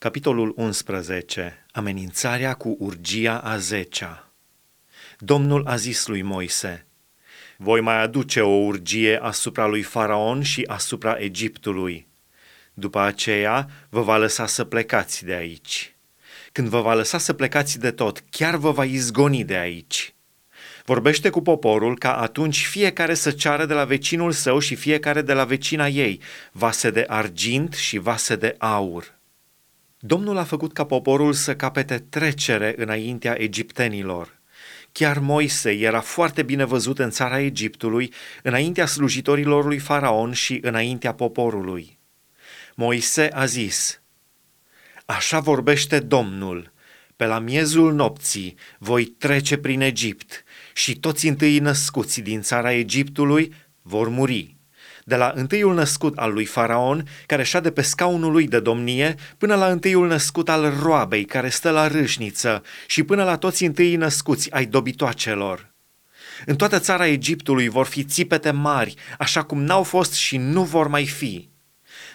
Capitolul 11. Amenințarea cu urgia a zecea. Domnul a zis lui Moise, Voi mai aduce o urgie asupra lui Faraon și asupra Egiptului. După aceea vă va lăsa să plecați de aici. Când vă va lăsa să plecați de tot, chiar vă va izgoni de aici. Vorbește cu poporul ca atunci fiecare să ceară de la vecinul său și fiecare de la vecina ei vase de argint și vase de aur Domnul a făcut ca poporul să capete trecere înaintea egiptenilor. Chiar Moise era foarte bine văzut în țara Egiptului, înaintea slujitorilor lui Faraon și înaintea poporului. Moise a zis, Așa vorbește Domnul, pe la miezul nopții voi trece prin Egipt și toți întâi născuți din țara Egiptului vor muri de la întâiul născut al lui Faraon, care șade pe scaunul lui de domnie, până la întâiul născut al roabei, care stă la râșniță, și până la toți întâi născuți ai dobitoacelor. În toată țara Egiptului vor fi țipete mari, așa cum n-au fost și nu vor mai fi.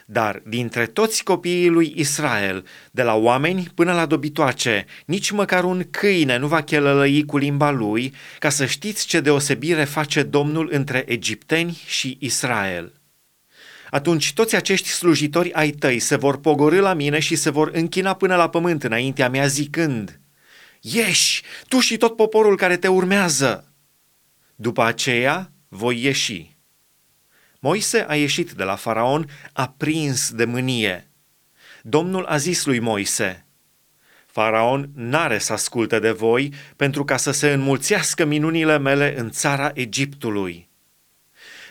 Dar dintre toți copiii lui Israel, de la oameni până la dobitoace, nici măcar un câine nu va chelălăi cu limba lui, ca să știți ce deosebire face Domnul între egipteni și Israel. Atunci toți acești slujitori ai tăi se vor pogorâ la mine și se vor închina până la pământ înaintea mea zicând, Ieși, tu și tot poporul care te urmează! După aceea voi ieși Moise a ieșit de la faraon aprins de mânie. Domnul a zis lui Moise, Faraon n-are să asculte de voi pentru ca să se înmulțească minunile mele în țara Egiptului.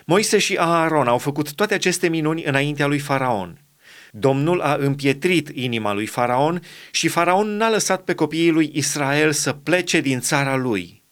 Moise și Aaron au făcut toate aceste minuni înaintea lui Faraon. Domnul a împietrit inima lui Faraon și Faraon n-a lăsat pe copiii lui Israel să plece din țara lui.